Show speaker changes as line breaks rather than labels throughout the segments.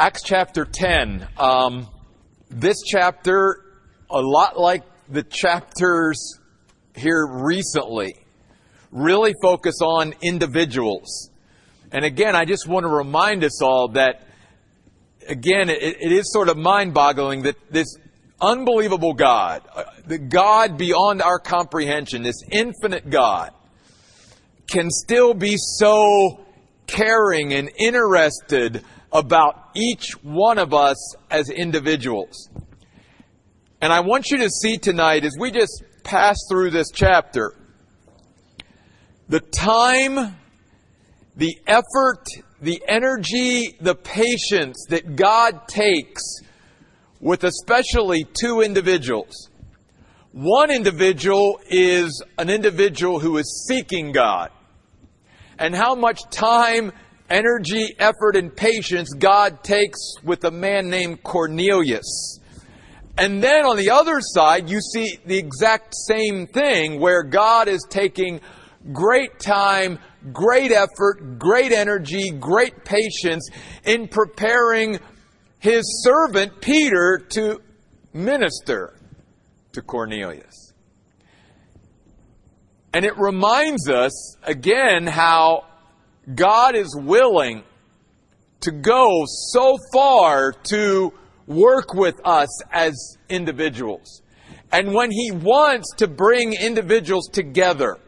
Acts chapter 10. Um, this chapter, a lot like the chapters here recently, really focus on individuals. And again, I just want to remind us all that, again, it, it is sort of mind boggling that this unbelievable God, uh, the God beyond our comprehension, this infinite God, can still be so caring and interested about each one of us as individuals. And I want you to see tonight as we just pass through this chapter, the time, the effort, the energy, the patience that God takes with especially two individuals. One individual is an individual who is seeking God. And how much time energy, effort, and patience God takes with a man named Cornelius. And then on the other side, you see the exact same thing where God is taking great time, great effort, great energy, great patience in preparing his servant Peter to minister to Cornelius. And it reminds us again how God is willing to go so far to work with us as individuals. And when He wants to bring individuals together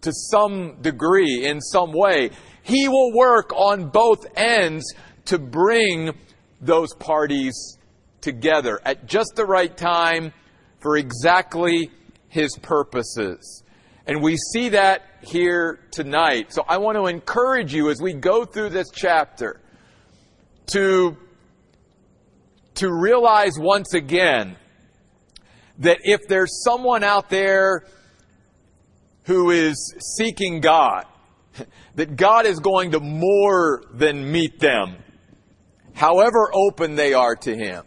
to some degree, in some way, He will work on both ends to bring those parties together at just the right time for exactly His purposes. And we see that here tonight. So I want to encourage you as we go through this chapter to, to realize once again that if there's someone out there who is seeking God, that God is going to more than meet them, however open they are to Him.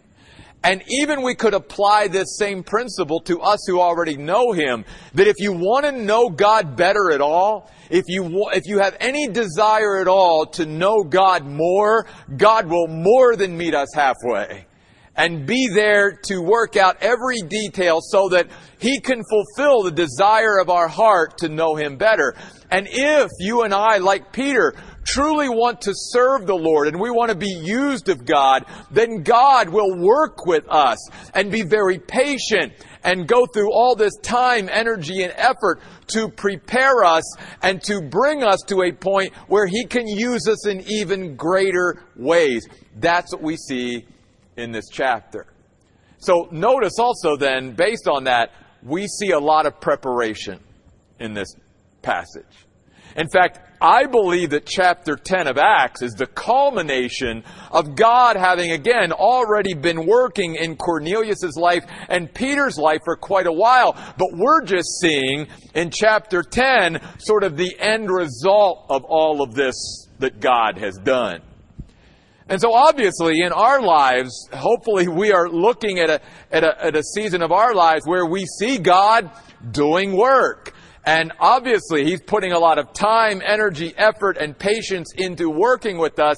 And even we could apply this same principle to us who already know Him. That if you want to know God better at all, if you, if you have any desire at all to know God more, God will more than meet us halfway. And be there to work out every detail so that He can fulfill the desire of our heart to know Him better. And if you and I, like Peter, truly want to serve the Lord and we want to be used of God, then God will work with us and be very patient and go through all this time, energy, and effort to prepare us and to bring us to a point where He can use us in even greater ways. That's what we see in this chapter. So notice also then, based on that, we see a lot of preparation in this passage. In fact, I believe that chapter 10 of Acts is the culmination of God having again already been working in Cornelius' life and Peter's life for quite a while. But we're just seeing in chapter 10 sort of the end result of all of this that God has done. And so obviously in our lives, hopefully we are looking at a, at a, at a season of our lives where we see God doing work. And obviously, He's putting a lot of time, energy, effort, and patience into working with us.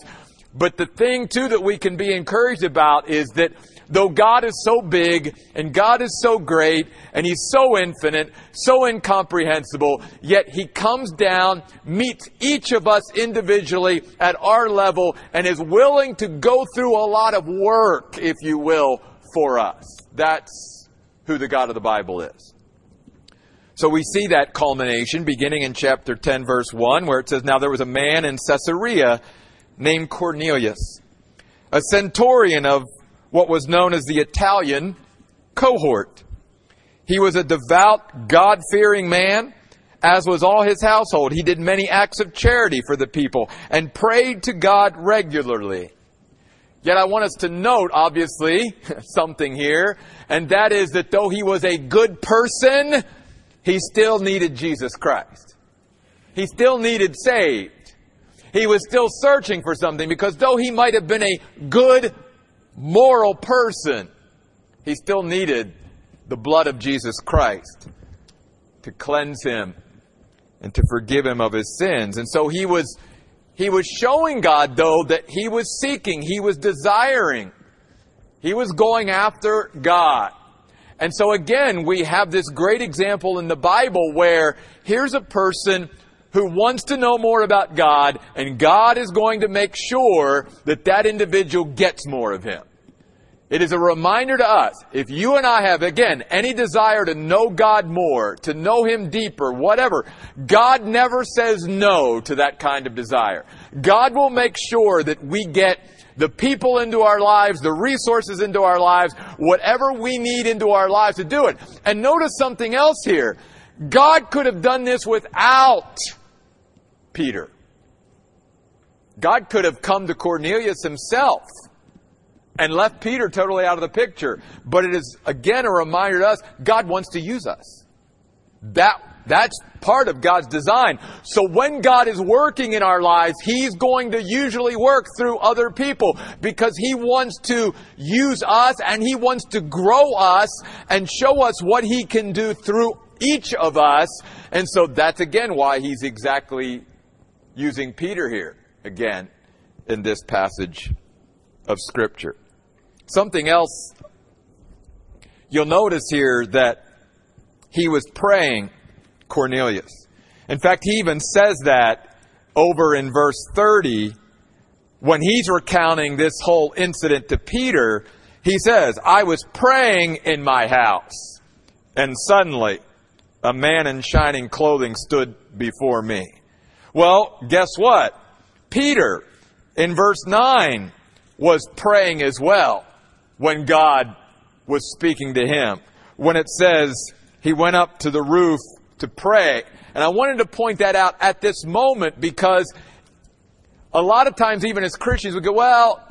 But the thing, too, that we can be encouraged about is that though God is so big and God is so great and He's so infinite, so incomprehensible, yet He comes down, meets each of us individually at our level, and is willing to go through a lot of work, if you will, for us. That's who the God of the Bible is. So we see that culmination beginning in chapter 10, verse 1, where it says, Now there was a man in Caesarea named Cornelius, a centurion of what was known as the Italian cohort. He was a devout, God fearing man, as was all his household. He did many acts of charity for the people and prayed to God regularly. Yet I want us to note, obviously, something here, and that is that though he was a good person, he still needed Jesus Christ. He still needed saved. He was still searching for something because though he might have been a good, moral person, he still needed the blood of Jesus Christ to cleanse him and to forgive him of his sins. And so he was He was showing God, though, that he was seeking, he was desiring, he was going after God. And so again, we have this great example in the Bible where here's a person who wants to know more about God, and God is going to make sure that that individual gets more of Him. It is a reminder to us, if you and I have, again, any desire to know God more, to know Him deeper, whatever, God never says no to that kind of desire. God will make sure that we get the people into our lives, the resources into our lives, whatever we need into our lives to do it. And notice something else here. God could have done this without Peter. God could have come to Cornelius himself and left Peter totally out of the picture. But it is, again, a reminder to us, God wants to use us. That, that's part of God's design. So when God is working in our lives, He's going to usually work through other people because He wants to use us and He wants to grow us and show us what He can do through each of us. And so that's again why He's exactly using Peter here again in this passage of Scripture. Something else you'll notice here that he was praying Cornelius. In fact, he even says that over in verse 30 when he's recounting this whole incident to Peter. He says, I was praying in my house, and suddenly a man in shining clothing stood before me. Well, guess what? Peter, in verse 9, was praying as well when God was speaking to him. When it says he went up to the roof to pray. And I wanted to point that out at this moment because a lot of times, even as Christians, we go, well,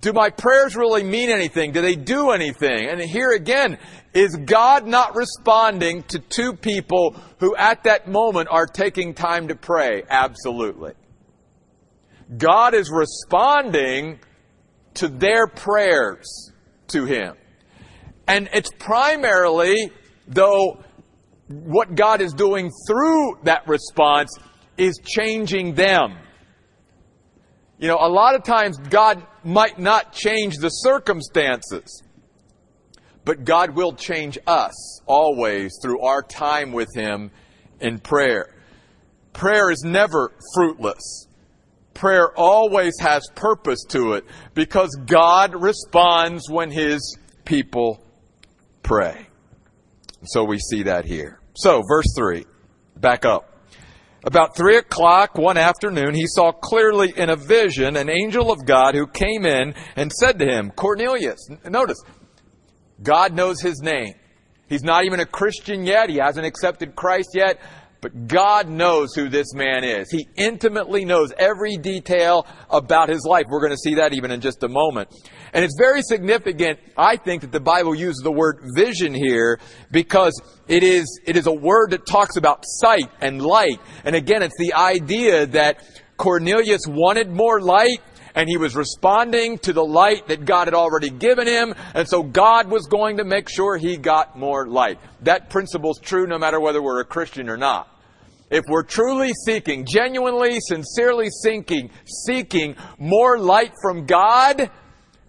do my prayers really mean anything? Do they do anything? And here again, is God not responding to two people who at that moment are taking time to pray? Absolutely. God is responding to their prayers to Him. And it's primarily, though, what God is doing through that response is changing them. You know, a lot of times God might not change the circumstances, but God will change us always through our time with Him in prayer. Prayer is never fruitless. Prayer always has purpose to it because God responds when His people pray. So we see that here. So, verse 3, back up. About three o'clock one afternoon, he saw clearly in a vision an angel of God who came in and said to him, Cornelius. Notice, God knows his name. He's not even a Christian yet. He hasn't accepted Christ yet. But God knows who this man is. He intimately knows every detail about his life. We're going to see that even in just a moment. And it's very significant, I think, that the Bible uses the word vision here because it is, it is a word that talks about sight and light. And again, it's the idea that Cornelius wanted more light and he was responding to the light that God had already given him, and so God was going to make sure he got more light. That principle is true no matter whether we're a Christian or not. If we're truly seeking, genuinely, sincerely seeking, seeking more light from God,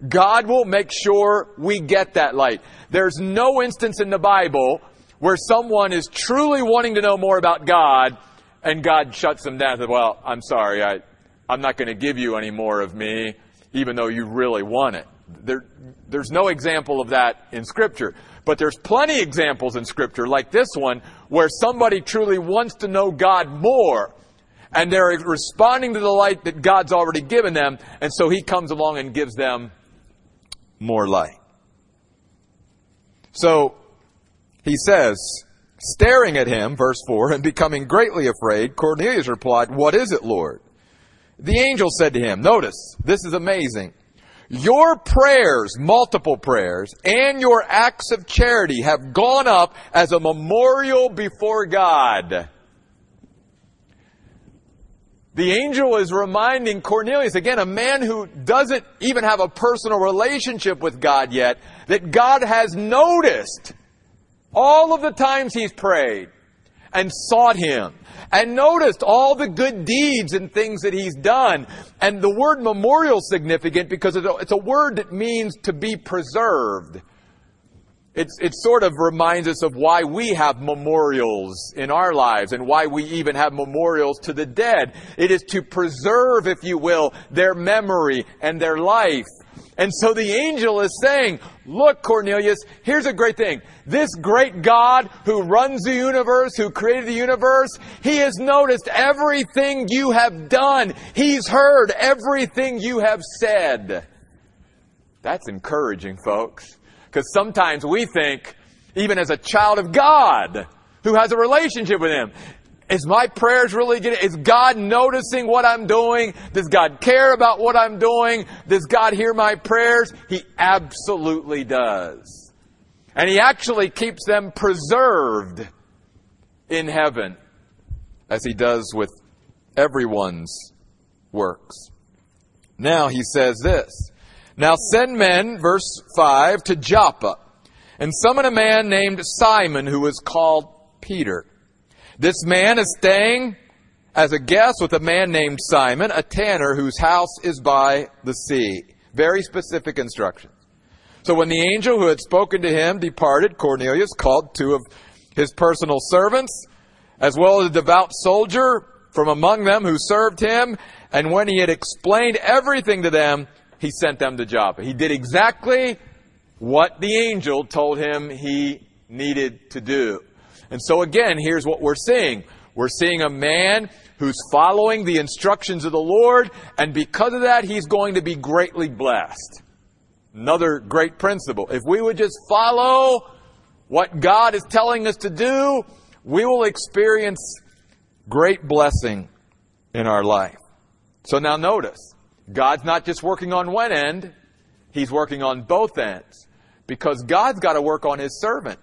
God will make sure we get that light. There's no instance in the Bible where someone is truly wanting to know more about God and God shuts them down and says, well, I'm sorry, I, I'm not going to give you any more of me, even though you really want it. There, there's no example of that in Scripture. But there's plenty examples in Scripture, like this one, where somebody truly wants to know God more. And they're responding to the light that God's already given them. And so He comes along and gives them more light. So, He says, staring at him, verse 4, and becoming greatly afraid, Cornelius replied, What is it, Lord? The angel said to him, notice, this is amazing. Your prayers, multiple prayers, and your acts of charity have gone up as a memorial before God. The angel is reminding Cornelius, again, a man who doesn't even have a personal relationship with God yet, that God has noticed all of the times he's prayed and sought him and noticed all the good deeds and things that he's done. And the word memorial is significant because it's a word that means to be preserved. It's, it sort of reminds us of why we have memorials in our lives and why we even have memorials to the dead. It is to preserve, if you will, their memory and their life. And so the angel is saying, look, Cornelius, here's a great thing. This great God who runs the universe, who created the universe, he has noticed everything you have done. He's heard everything you have said. That's encouraging, folks. Because sometimes we think, even as a child of God who has a relationship with Him, is my prayers really getting, is God noticing what I'm doing? Does God care about what I'm doing? Does God hear my prayers? He absolutely does. And He actually keeps them preserved in heaven as He does with everyone's works. Now He says this. Now send men, verse 5, to Joppa, and summon a man named Simon who is called Peter. This man is staying as a guest with a man named Simon, a tanner whose house is by the sea. Very specific instructions. So when the angel who had spoken to him departed, Cornelius called two of his personal servants, as well as a devout soldier from among them who served him. And when he had explained everything to them, he sent them to Joppa. He did exactly what the angel told him he needed to do. And so again, here's what we're seeing. We're seeing a man who's following the instructions of the Lord, and because of that, he's going to be greatly blessed. Another great principle. If we would just follow what God is telling us to do, we will experience great blessing in our life. So now notice, God's not just working on one end, He's working on both ends. Because God's got to work on His servant.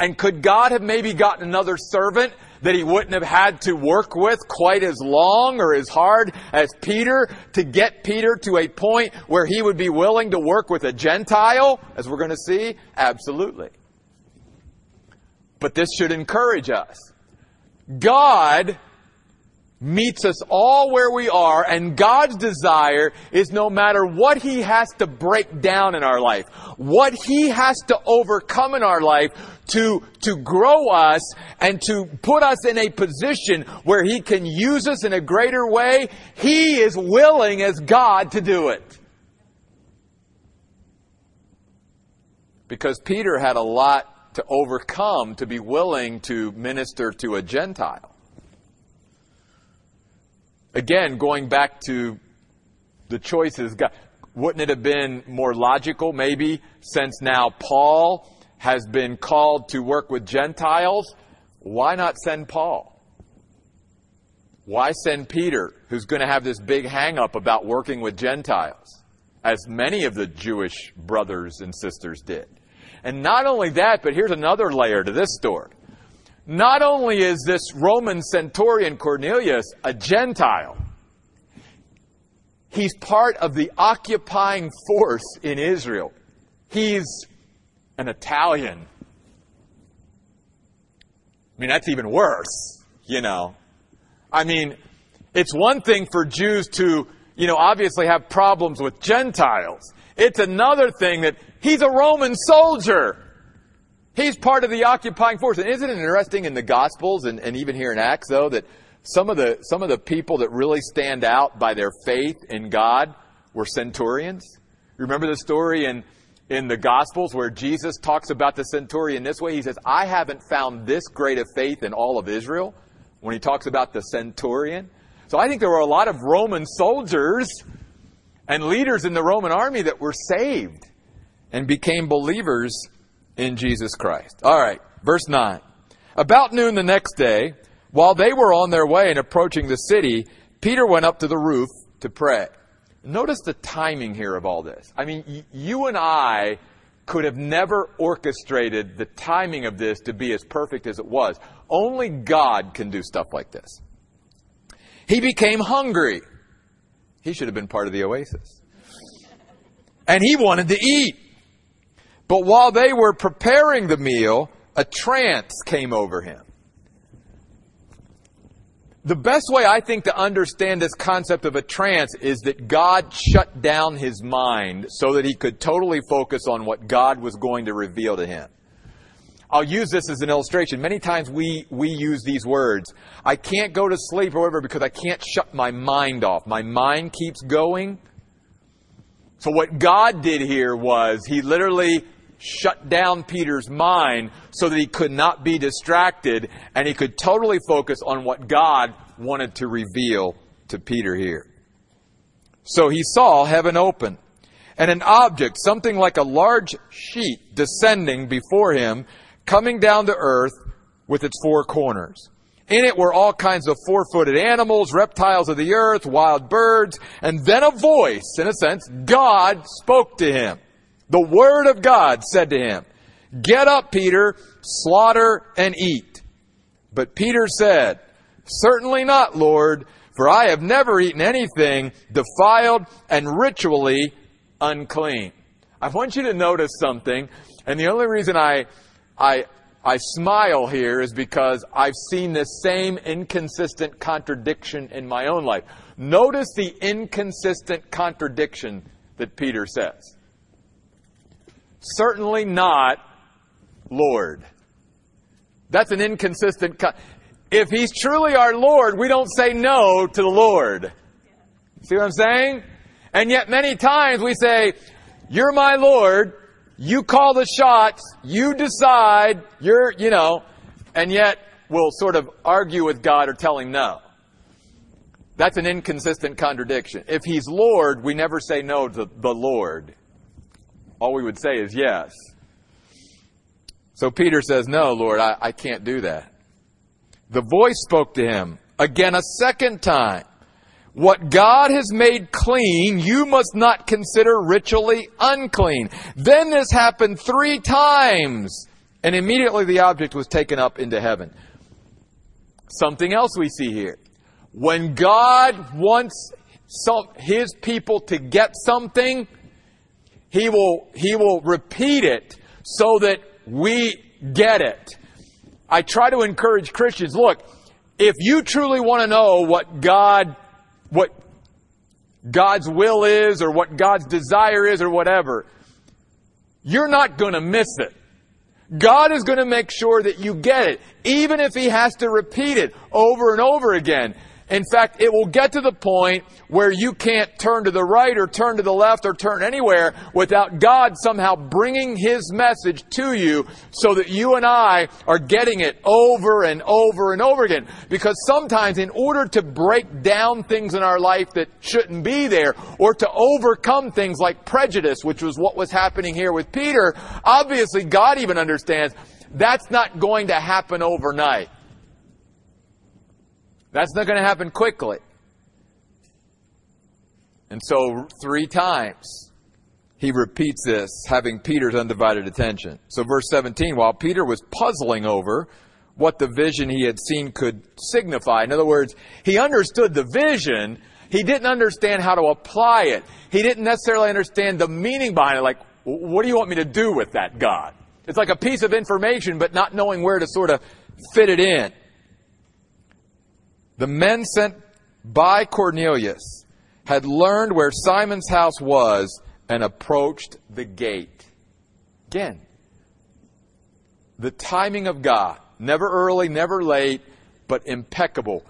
And could God have maybe gotten another servant that he wouldn't have had to work with quite as long or as hard as Peter to get Peter to a point where he would be willing to work with a Gentile, as we're going to see? Absolutely. But this should encourage us. God meets us all where we are, and God's desire is no matter what He has to break down in our life, what He has to overcome in our life to, to grow us and to put us in a position where He can use us in a greater way, He is willing as God to do it. Because Peter had a lot to overcome to be willing to minister to a Gentile. Again, going back to the choices, wouldn't it have been more logical, maybe, since now Paul has been called to work with Gentiles? Why not send Paul? Why send Peter, who's going to have this big hang up about working with Gentiles, as many of the Jewish brothers and sisters did? And not only that, but here's another layer to this story. Not only is this Roman centurion Cornelius a Gentile, he's part of the occupying force in Israel. He's an Italian. I mean, that's even worse, you know. I mean, it's one thing for Jews to, you know, obviously have problems with Gentiles. It's another thing that he's a Roman soldier. He's part of the occupying force. And isn't it interesting in the Gospels and, and even here in Acts, though, that some of, the, some of the people that really stand out by their faith in God were centurions? Remember the story in, in the Gospels where Jesus talks about the centurion this way? He says, I haven't found this great of faith in all of Israel when he talks about the centurion. So I think there were a lot of Roman soldiers and leaders in the Roman army that were saved and became believers in Jesus Christ. All right, verse 9. About noon the next day, while they were on their way and approaching the city, Peter went up to the roof to pray. Notice the timing here of all this. I mean, y- you and I could have never orchestrated the timing of this to be as perfect as it was. Only God can do stuff like this. He became hungry. He should have been part of the oasis. And he wanted to eat. But while they were preparing the meal, a trance came over him. the best way I think to understand this concept of a trance is that God shut down his mind so that he could totally focus on what God was going to reveal to him. I'll use this as an illustration. Many times we, we use these words. I can't go to sleep or whatever because I can't shut my mind off. My mind keeps going. So what God did here was he literally shut down Peter's mind so that he could not be distracted and he could totally focus on what God wanted to reveal to Peter here. So he saw heaven open and an object, something like a large sheet descending before him, coming down to earth with its four corners. In it were all kinds of four footed animals, reptiles of the earth, wild birds, and then a voice, in a sense, God spoke to him. The Word of God said to him, Get up, Peter, slaughter and eat. But Peter said, Certainly not, Lord, for I have never eaten anything defiled and ritually unclean. I want you to notice something, and the only reason I, I, I smile here is because I've seen this same inconsistent contradiction in my own life. Notice the inconsistent contradiction that Peter says. Certainly not Lord. That's an inconsistent. Co- if He's truly our Lord, we don't say no to the Lord. See what I'm saying? And yet many times we say, You're my Lord, you call the shots, you decide, you're, you know, and yet we'll sort of argue with God or tell Him no. That's an inconsistent contradiction. If He's Lord, we never say no to the Lord all we would say is yes. So Peter says, No, Lord, I, I can't do that. The voice spoke to him again a second time. What God has made clean, you must not consider ritually unclean. Then this happened three times, and immediately the object was taken up into heaven. Something else we see here. When God wants some, his people to get something, he will, he will repeat it so that we get it. I try to encourage Christians, look, if you truly want to know what God, what God's will is or what God's desire is or whatever, you're not going to miss it. God is going to make sure that you get it, even if He has to repeat it over and over again. In fact, it will get to the point where you can't turn to the right or turn to the left or turn anywhere without God somehow bringing His message to you so that you and I are getting it over and over and over again. Because sometimes in order to break down things in our life that shouldn't be there or to overcome things like prejudice, which was what was happening here with Peter, obviously God even understands that's not going to happen overnight. That's not going to happen quickly. And so, three times, he repeats this, having Peter's undivided attention. So, verse 17, while Peter was puzzling over what the vision he had seen could signify, in other words, he understood the vision, he didn't understand how to apply it. He didn't necessarily understand the meaning behind it, like, what do you want me to do with that, God? It's like a piece of information, but not knowing where to sort of fit it in. The men sent by Cornelius had learned where Simon's house was and approached the gate. Again, the timing of God, never early, never late, but impeccable.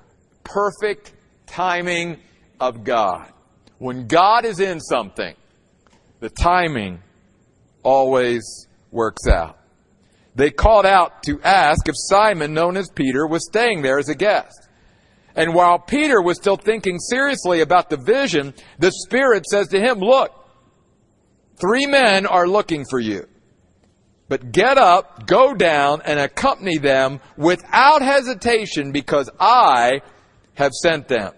Perfect timing of God. When God is in something, the timing always works out. They called out to ask if Simon, known as Peter, was staying there as a guest. And while Peter was still thinking seriously about the vision, the Spirit says to him, Look, three men are looking for you. But get up, go down, and accompany them without hesitation because I have sent them.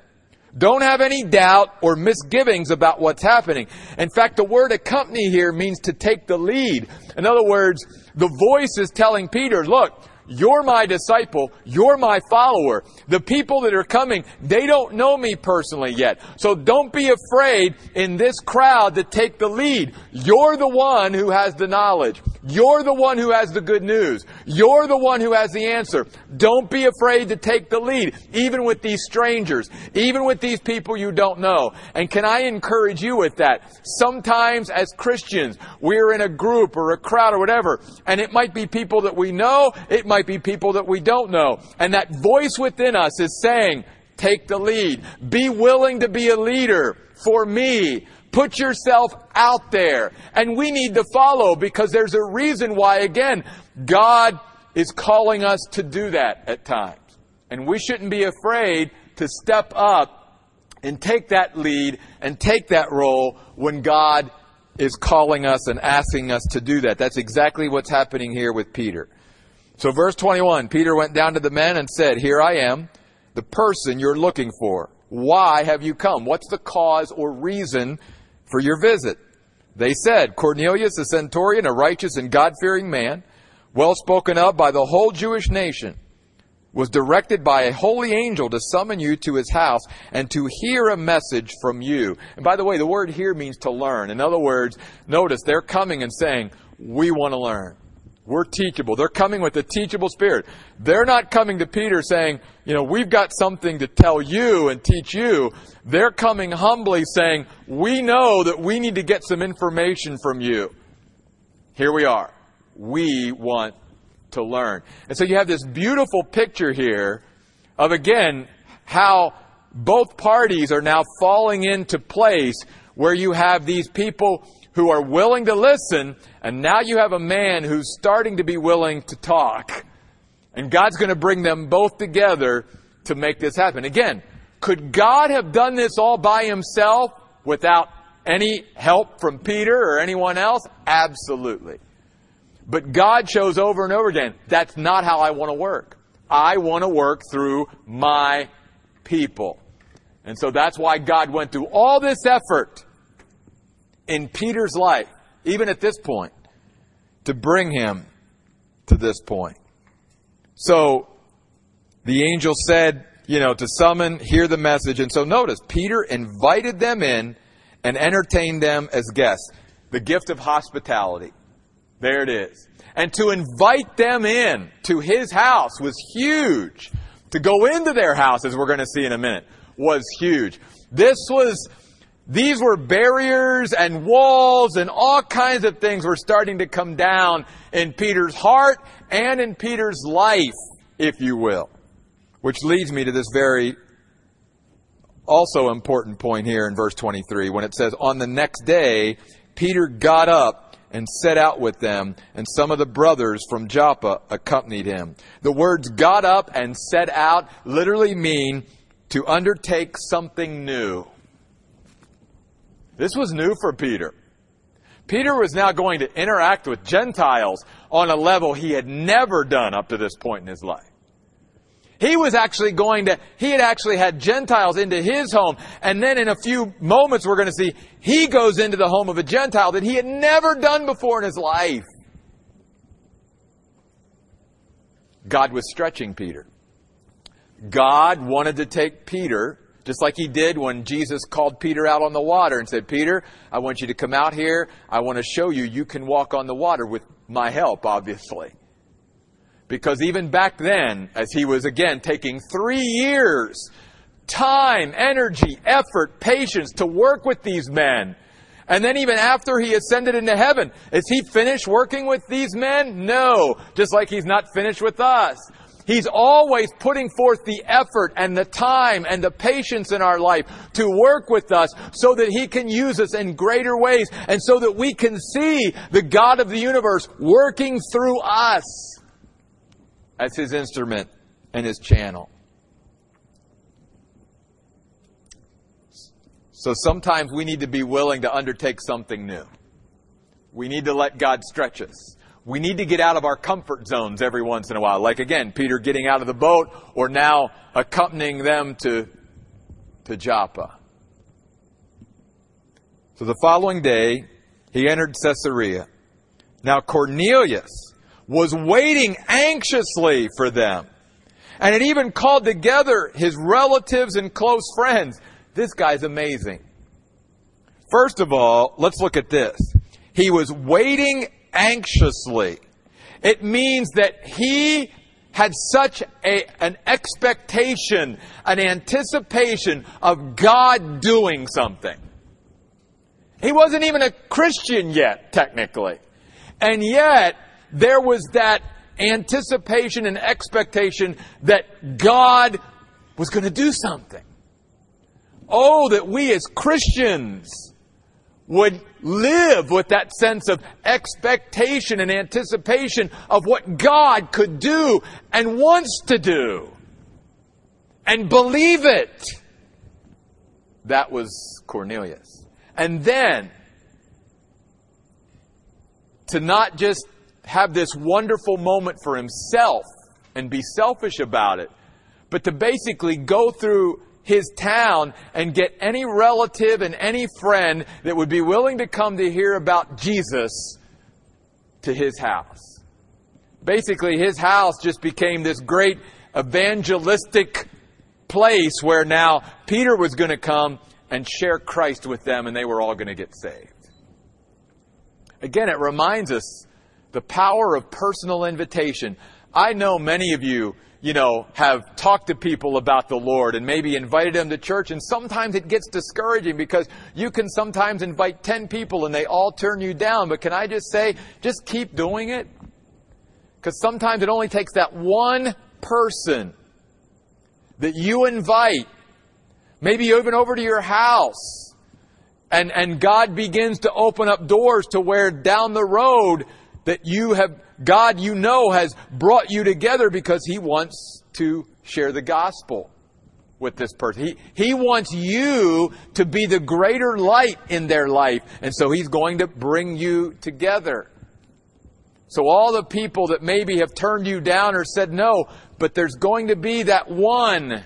Don't have any doubt or misgivings about what's happening. In fact, the word accompany here means to take the lead. In other words, the voice is telling Peter, look, you're my disciple. You're my follower. The people that are coming, they don't know me personally yet. So don't be afraid in this crowd to take the lead. You're the one who has the knowledge. You're the one who has the good news. You're the one who has the answer. Don't be afraid to take the lead, even with these strangers, even with these people you don't know. And can I encourage you with that? Sometimes as Christians, we're in a group or a crowd or whatever, and it might be people that we know, it might be people that we don't know. And that voice within us is saying, take the lead. Be willing to be a leader for me. Put yourself out there. And we need to follow because there's a reason why, again, God is calling us to do that at times. And we shouldn't be afraid to step up and take that lead and take that role when God is calling us and asking us to do that. That's exactly what's happening here with Peter. So verse 21, Peter went down to the men and said, Here I am, the person you're looking for. Why have you come? What's the cause or reason for your visit. They said, Cornelius, a centurion, a righteous and God fearing man, well spoken of by the whole Jewish nation, was directed by a holy angel to summon you to his house and to hear a message from you. And by the way, the word here means to learn. In other words, notice they're coming and saying, We want to learn. We're teachable. They're coming with a teachable spirit. They're not coming to Peter saying, you know, we've got something to tell you and teach you. They're coming humbly saying, we know that we need to get some information from you. Here we are. We want to learn. And so you have this beautiful picture here of again, how both parties are now falling into place where you have these people who are willing to listen, and now you have a man who's starting to be willing to talk. And God's going to bring them both together to make this happen. Again, could God have done this all by himself without any help from Peter or anyone else? Absolutely. But God shows over and over again, that's not how I want to work. I want to work through my people. And so that's why God went through all this effort in Peter's life, even at this point, to bring him to this point. So the angel said, you know, to summon, hear the message. And so notice, Peter invited them in and entertained them as guests. The gift of hospitality. There it is. And to invite them in to his house was huge. To go into their house, as we're going to see in a minute, was huge. This was these were barriers and walls and all kinds of things were starting to come down in Peter's heart and in Peter's life, if you will. Which leads me to this very also important point here in verse 23 when it says, On the next day, Peter got up and set out with them, and some of the brothers from Joppa accompanied him. The words got up and set out literally mean to undertake something new. This was new for Peter. Peter was now going to interact with Gentiles on a level he had never done up to this point in his life. He was actually going to, he had actually had Gentiles into his home. And then in a few moments, we're going to see he goes into the home of a Gentile that he had never done before in his life. God was stretching Peter. God wanted to take Peter just like he did when Jesus called Peter out on the water and said, Peter, I want you to come out here. I want to show you you can walk on the water with my help, obviously. Because even back then, as he was again taking three years, time, energy, effort, patience to work with these men, and then even after he ascended into heaven, is he finished working with these men? No. Just like he's not finished with us. He's always putting forth the effort and the time and the patience in our life to work with us so that He can use us in greater ways and so that we can see the God of the universe working through us as His instrument and His channel. So sometimes we need to be willing to undertake something new. We need to let God stretch us. We need to get out of our comfort zones every once in a while. Like again, Peter getting out of the boat or now accompanying them to, to Joppa. So the following day, he entered Caesarea. Now Cornelius was waiting anxiously for them and had even called together his relatives and close friends. This guy's amazing. First of all, let's look at this. He was waiting anxiously. It means that he had such a, an expectation, an anticipation of God doing something. He wasn't even a Christian yet, technically. And yet, there was that anticipation and expectation that God was going to do something. Oh, that we as Christians would live with that sense of expectation and anticipation of what God could do and wants to do. And believe it. That was Cornelius. And then, to not just have this wonderful moment for himself and be selfish about it, but to basically go through his town and get any relative and any friend that would be willing to come to hear about Jesus to his house. Basically, his house just became this great evangelistic place where now Peter was going to come and share Christ with them and they were all going to get saved. Again, it reminds us the power of personal invitation. I know many of you, you know, have talked to people about the Lord and maybe invited them to church, and sometimes it gets discouraging because you can sometimes invite 10 people and they all turn you down. But can I just say, just keep doing it? Because sometimes it only takes that one person that you invite, maybe even over to your house, and, and God begins to open up doors to where down the road that you have, God you know has brought you together because He wants to share the gospel with this person. He, he wants you to be the greater light in their life. And so He's going to bring you together. So all the people that maybe have turned you down or said no, but there's going to be that one.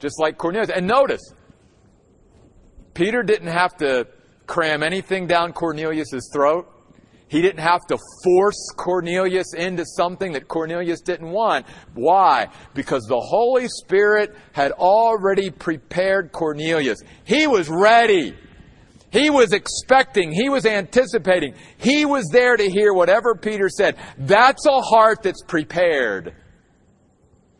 Just like Cornelius. And notice, Peter didn't have to cram anything down Cornelius' throat. He didn't have to force Cornelius into something that Cornelius didn't want. Why? Because the Holy Spirit had already prepared Cornelius. He was ready. He was expecting. He was anticipating. He was there to hear whatever Peter said. That's a heart that's prepared.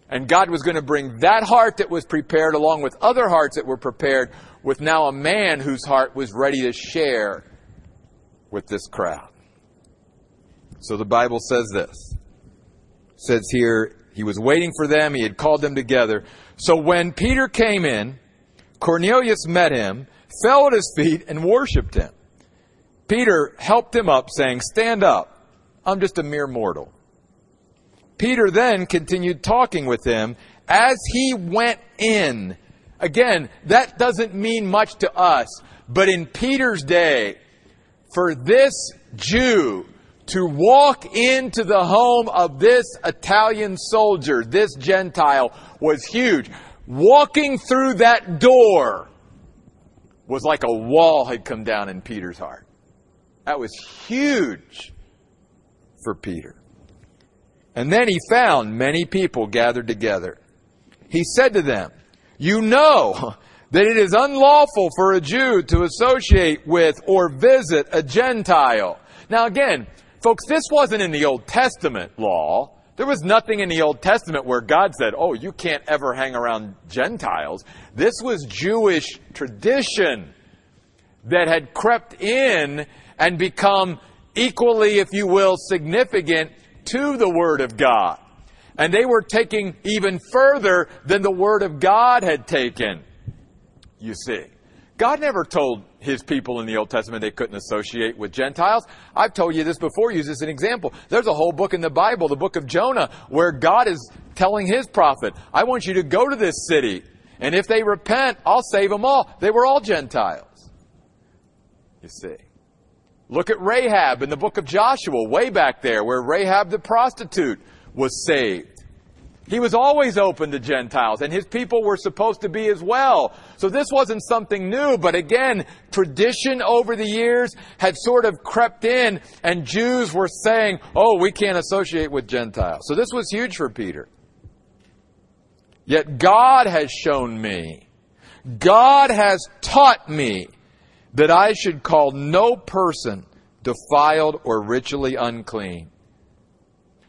And God was going to bring that heart that was prepared along with other hearts that were prepared with now a man whose heart was ready to share with this crowd. So the Bible says this. It says here, he was waiting for them, he had called them together. So when Peter came in, Cornelius met him, fell at his feet, and worshiped him. Peter helped him up, saying, Stand up. I'm just a mere mortal. Peter then continued talking with him as he went in. Again, that doesn't mean much to us, but in Peter's day, for this Jew to walk into the home of this Italian soldier, this Gentile, was huge. Walking through that door was like a wall had come down in Peter's heart. That was huge for Peter. And then he found many people gathered together. He said to them, You know that it is unlawful for a Jew to associate with or visit a Gentile. Now again, Folks, this wasn't in the Old Testament law. There was nothing in the Old Testament where God said, oh, you can't ever hang around Gentiles. This was Jewish tradition that had crept in and become equally, if you will, significant to the Word of God. And they were taking even further than the Word of God had taken. You see. God never told his people in the Old Testament they couldn't associate with Gentiles. I've told you this before, use this as an example. There's a whole book in the Bible, the book of Jonah, where God is telling his prophet, I want you to go to this city, and if they repent, I'll save them all. They were all Gentiles. You see. Look at Rahab in the book of Joshua, way back there, where Rahab the prostitute was saved. He was always open to Gentiles, and his people were supposed to be as well. So this wasn't something new, but again, tradition over the years had sort of crept in, and Jews were saying, oh, we can't associate with Gentiles. So this was huge for Peter. Yet God has shown me, God has taught me that I should call no person defiled, or ritually unclean.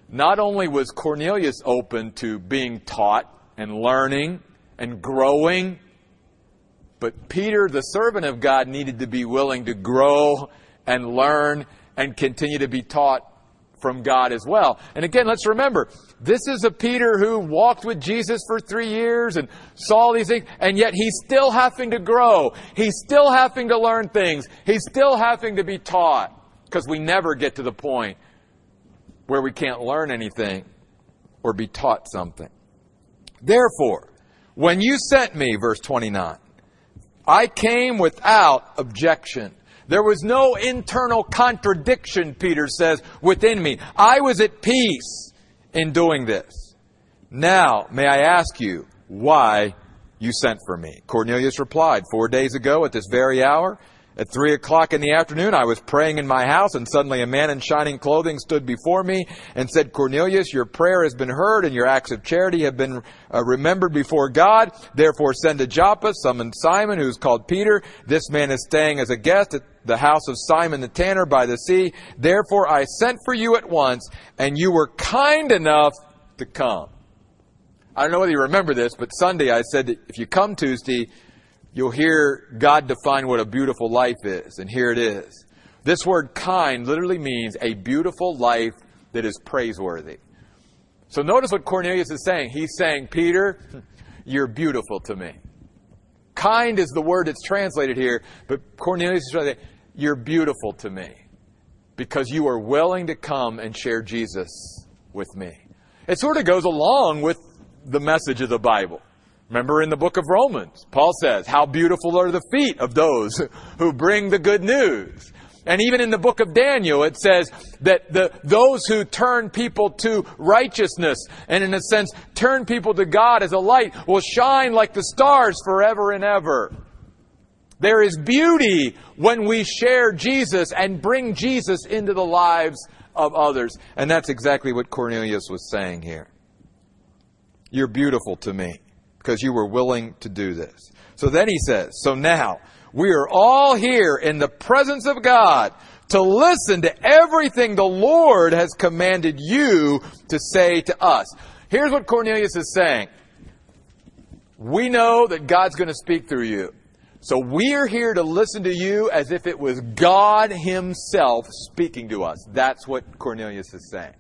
Not only was Cornelius open to being taught and learning and growing, but Peter, the servant of God, needed to be willing to grow and learn and continue to be taught from God as well. And again, let's remember, this is a Peter who walked with Jesus for three years and saw these things, and yet he's still having to grow. He's still having to learn things. He's still having to be taught because we never get to the point where we can't learn anything or be taught something. Therefore, when you sent me, verse 29, I came without objection. There was no internal contradiction, Peter says, within me. I was at peace in doing this. Now, may I ask you why you sent for me? Cornelius replied, Four days ago at this very hour, at three o'clock in the afternoon, I was praying in my house, and suddenly a man in shining clothing stood before me and said, Cornelius, your prayer has been heard, and your acts of charity have been uh, remembered before God. Therefore, send to Joppa, summon Simon, who is called Peter. This man is staying as a guest at the house of Simon the tanner by the sea. Therefore, I sent for you at once, and you were kind enough to come. I don't know whether you remember this, but Sunday I said that if you come Tuesday, you'll hear God define what a beautiful life is. And here it is. This word kind literally means a beautiful life that is praiseworthy. So notice what Cornelius is saying. He's saying, Peter, you're beautiful to me. Kind is the word that's translated here, but Cornelius is saying, you're beautiful to me because you are willing to come and share Jesus with me. It sort of goes along with the message of the Bible. Remember in the book of Romans, Paul says, How beautiful are the feet of those who bring the good news. And even in the book of Daniel, it says that the, those who turn people to righteousness and in a sense turn people to God as a light will shine like the stars forever and ever. There is beauty when we share Jesus and bring Jesus into the lives of others. And that's exactly what Cornelius was saying here. You're beautiful to me because you were willing to do this. So then he says, So now we are all here in the presence of God to listen to everything the Lord has commanded you to say to us. Here's what Cornelius is saying. We know that God's going to speak through you. So we are here to listen to you as if it was God Himself speaking to us. That's what Cornelius is saying.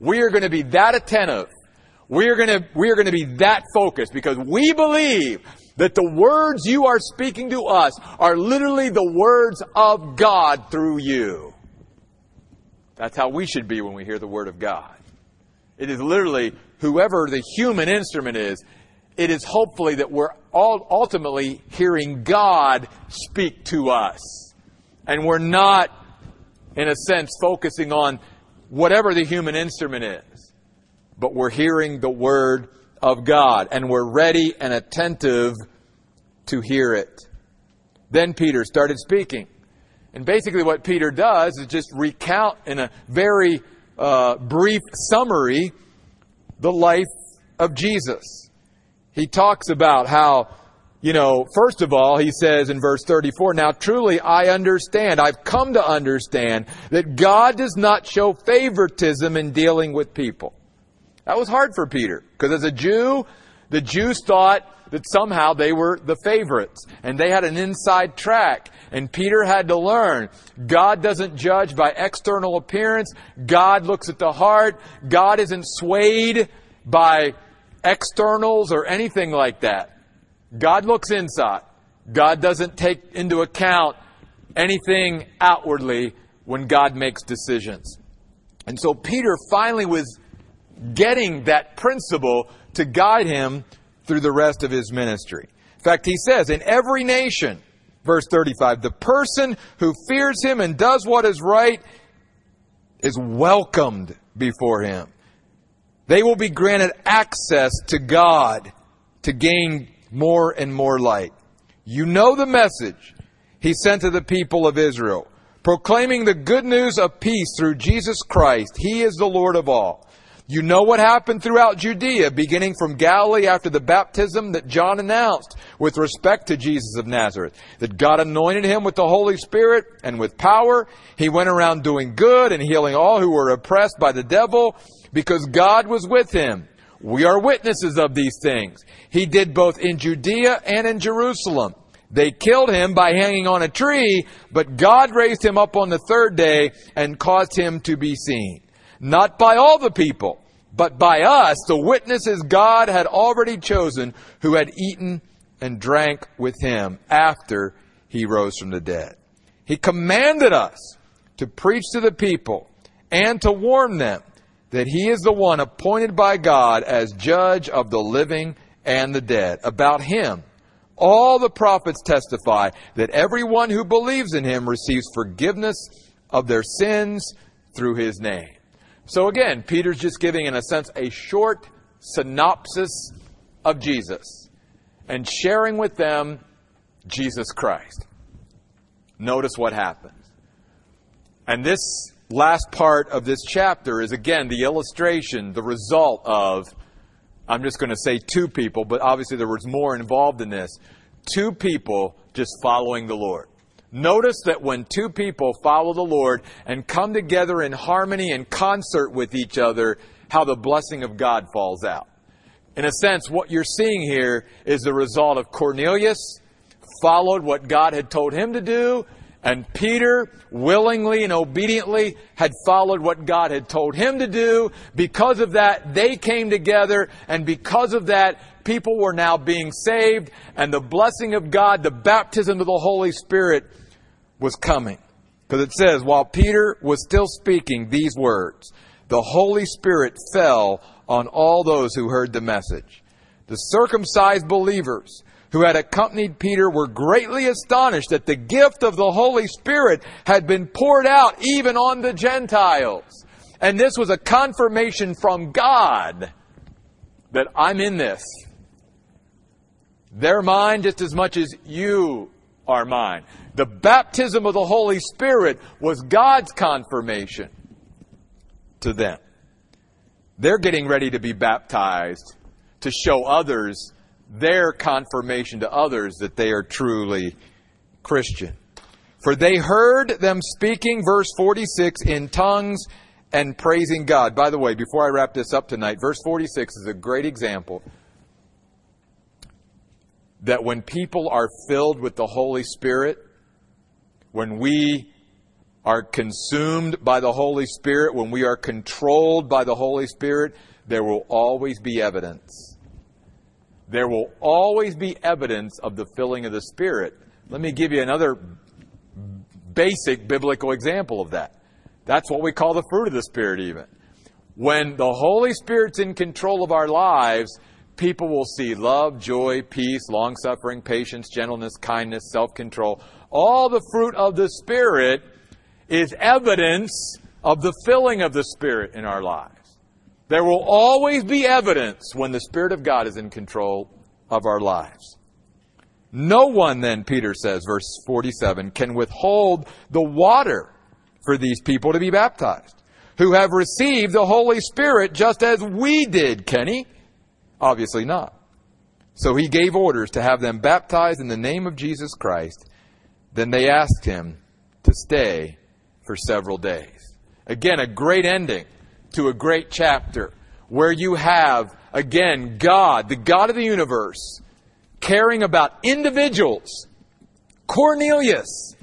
We are going to be that attentive we are going to, we are going to be that focused because we believe that the words you are speaking to us are literally the words of God through you. That's how we should be when we hear the word of God. It is literally whoever the human instrument is, it is hopefully that we're all ultimately hearing God speak to us. And we're not, in a sense, focusing on whatever the human instrument is but we're hearing the Word of God and we're ready and attentive to hear it. Then Peter started speaking. And basically, what Peter does is just recount in a very uh, brief summary the life of Jesus. He talks about how, you know, first of all, he says in verse 34, Now truly I understand, I've come to understand that God does not show favoritism in dealing with people. That was hard for Peter because as a Jew, the Jews thought that somehow they were the favorites and they had an inside track. And Peter had to learn God doesn't judge by external appearance. God looks at the heart. God isn't swayed by externals or anything like that. God looks inside. God doesn't take into account anything outwardly when God makes decisions. And so Peter finally was getting that principle to guide him through the rest of his ministry. In fact, he says, in every nation, verse 35, the person who fears him and does what is right is welcomed before him. They will be granted access to God to gain more and more light. You know the message he sent to the people of Israel, proclaiming the good news of peace through Jesus Christ. He is the Lord of all. You know what happened throughout Judea, beginning from Galilee after the baptism that John announced with respect to Jesus of Nazareth. That God anointed him with the Holy Spirit and with power. He went around doing good and healing all who were oppressed by the devil because God was with him. We are witnesses of these things. He did both in Judea and in Jerusalem. They killed him by hanging on a tree, but God raised him up on the third day and caused him to be seen not by all the people, but by us, the witnesses God had already chosen who had eaten and drank with him after he rose from the dead. He commanded us to preach to the people and to warn them that he is the one appointed by God as judge of the living and the dead. About him, all the prophets testify that everyone who believes in him receives forgiveness of their sins through his name. So again, Peter's just giving, in a sense, a short synopsis of Jesus and sharing with them Jesus Christ. Notice what happens. And this last part of this chapter is again the illustration, the result of, I'm just going to say two people, but obviously there was more involved in this. Two people just following the Lord. Notice that when two people follow the Lord and come together in harmony and concert with each other, how the blessing of God falls out. In a sense, what you're seeing here is the result of Cornelius followed what God had told him to do, and Peter willingly and obediently had followed what God had told him to do. Because of that, they came together, and because of that, people were now being saved, and the blessing of God, the baptism of the Holy Spirit, was coming. Because it says, while Peter was still speaking these words, the Holy Spirit fell on all those who heard the message. The circumcised believers who had accompanied Peter were greatly astonished that the gift of the Holy Spirit had been poured out even on the Gentiles. And this was a confirmation from God that I'm in this. They're mine just as much as you are mine. The baptism of the Holy Spirit was God's confirmation to them. They're getting ready to be baptized to show others their confirmation to others that they are truly Christian. For they heard them speaking, verse 46, in tongues and praising God. By the way, before I wrap this up tonight, verse 46 is a great example that when people are filled with the Holy Spirit, when we are consumed by the Holy Spirit, when we are controlled by the Holy Spirit, there will always be evidence. There will always be evidence of the filling of the Spirit. Let me give you another basic biblical example of that. That's what we call the fruit of the Spirit, even. When the Holy Spirit's in control of our lives, people will see love, joy, peace, long suffering, patience, gentleness, kindness, self control. All the fruit of the Spirit is evidence of the filling of the Spirit in our lives. There will always be evidence when the Spirit of God is in control of our lives. No one, then, Peter says, verse 47, can withhold the water for these people to be baptized, who have received the Holy Spirit just as we did, can he. Obviously not. So he gave orders to have them baptized in the name of Jesus Christ. Then they asked him to stay for several days. Again, a great ending to a great chapter where you have, again, God, the God of the universe, caring about individuals. Cornelius,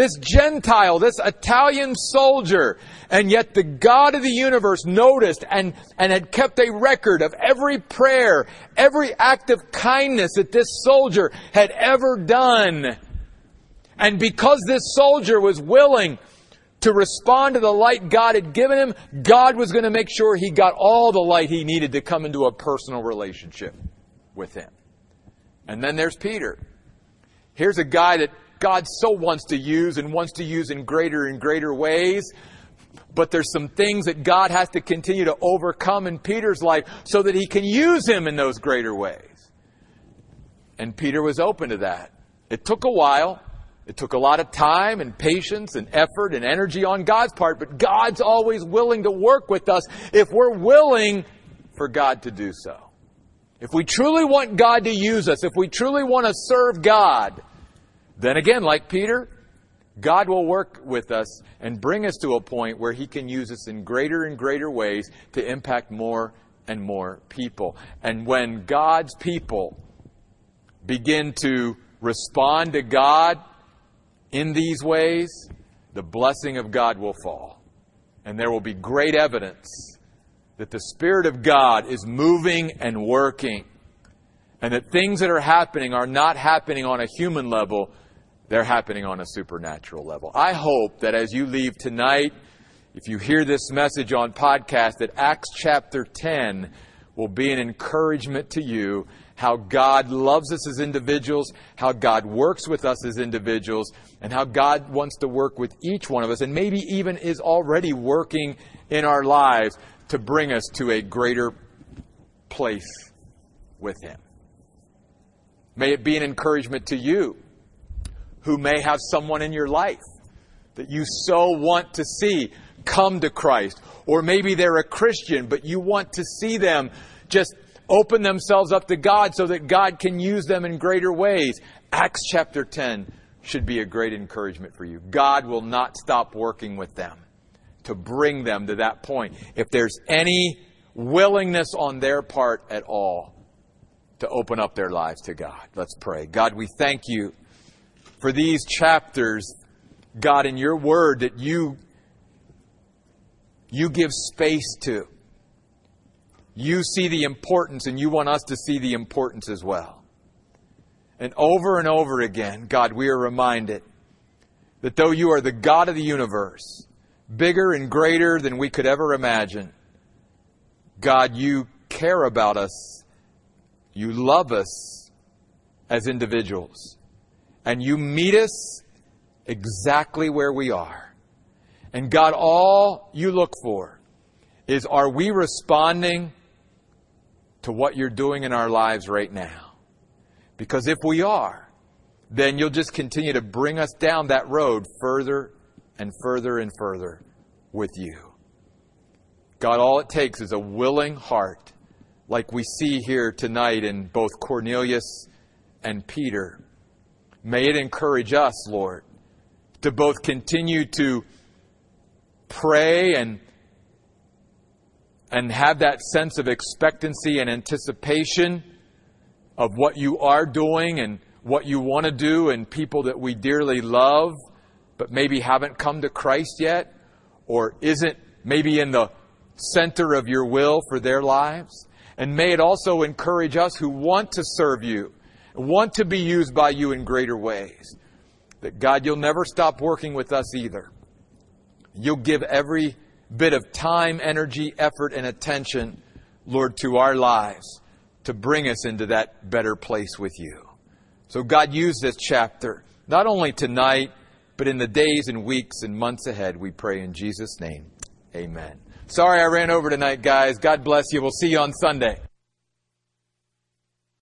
this Gentile, this Italian soldier, and yet the God of the universe noticed and, and had kept a record of every prayer, every act of kindness that this soldier had ever done. And because this soldier was willing to respond to the light God had given him, God was going to make sure he got all the light he needed to come into a personal relationship with him. And then there's Peter. Here's a guy that God so wants to use and wants to use in greater and greater ways. But there's some things that God has to continue to overcome in Peter's life so that he can use him in those greater ways. And Peter was open to that. It took a while. It took a lot of time and patience and effort and energy on God's part, but God's always willing to work with us if we're willing for God to do so. If we truly want God to use us, if we truly want to serve God, then again, like Peter, God will work with us and bring us to a point where He can use us in greater and greater ways to impact more and more people. And when God's people begin to respond to God in these ways, the blessing of God will fall. And there will be great evidence that the Spirit of God is moving and working. And that things that are happening are not happening on a human level, they're happening on a supernatural level. I hope that as you leave tonight, if you hear this message on podcast, that Acts chapter 10 will be an encouragement to you how God loves us as individuals, how God works with us as individuals, and how God wants to work with each one of us, and maybe even is already working in our lives to bring us to a greater place with Him. May it be an encouragement to you who may have someone in your life that you so want to see come to Christ. Or maybe they're a Christian, but you want to see them just open themselves up to God so that God can use them in greater ways. Acts chapter 10 should be a great encouragement for you. God will not stop working with them to bring them to that point. If there's any willingness on their part at all to open up their lives to God, let's pray. God, we thank you for these chapters, God, in your word that you, you give space to. You see the importance, and you want us to see the importance as well. And over and over again, God, we are reminded that though you are the God of the universe, bigger and greater than we could ever imagine, God, you care about us. You love us as individuals. And you meet us exactly where we are. And God, all you look for is are we responding to what you're doing in our lives right now. Because if we are, then you'll just continue to bring us down that road further and further and further with you. God, all it takes is a willing heart, like we see here tonight in both Cornelius and Peter. May it encourage us, Lord, to both continue to pray and and have that sense of expectancy and anticipation of what you are doing and what you want to do and people that we dearly love but maybe haven't come to Christ yet or isn't maybe in the center of your will for their lives. And may it also encourage us who want to serve you, want to be used by you in greater ways. That God, you'll never stop working with us either. You'll give every bit of time, energy, effort, and attention, Lord, to our lives to bring us into that better place with you. So, God, use this chapter, not only tonight, but in the days and weeks and months ahead, we pray in Jesus' name. Amen. Sorry I ran over tonight, guys. God bless you. We'll see you on Sunday.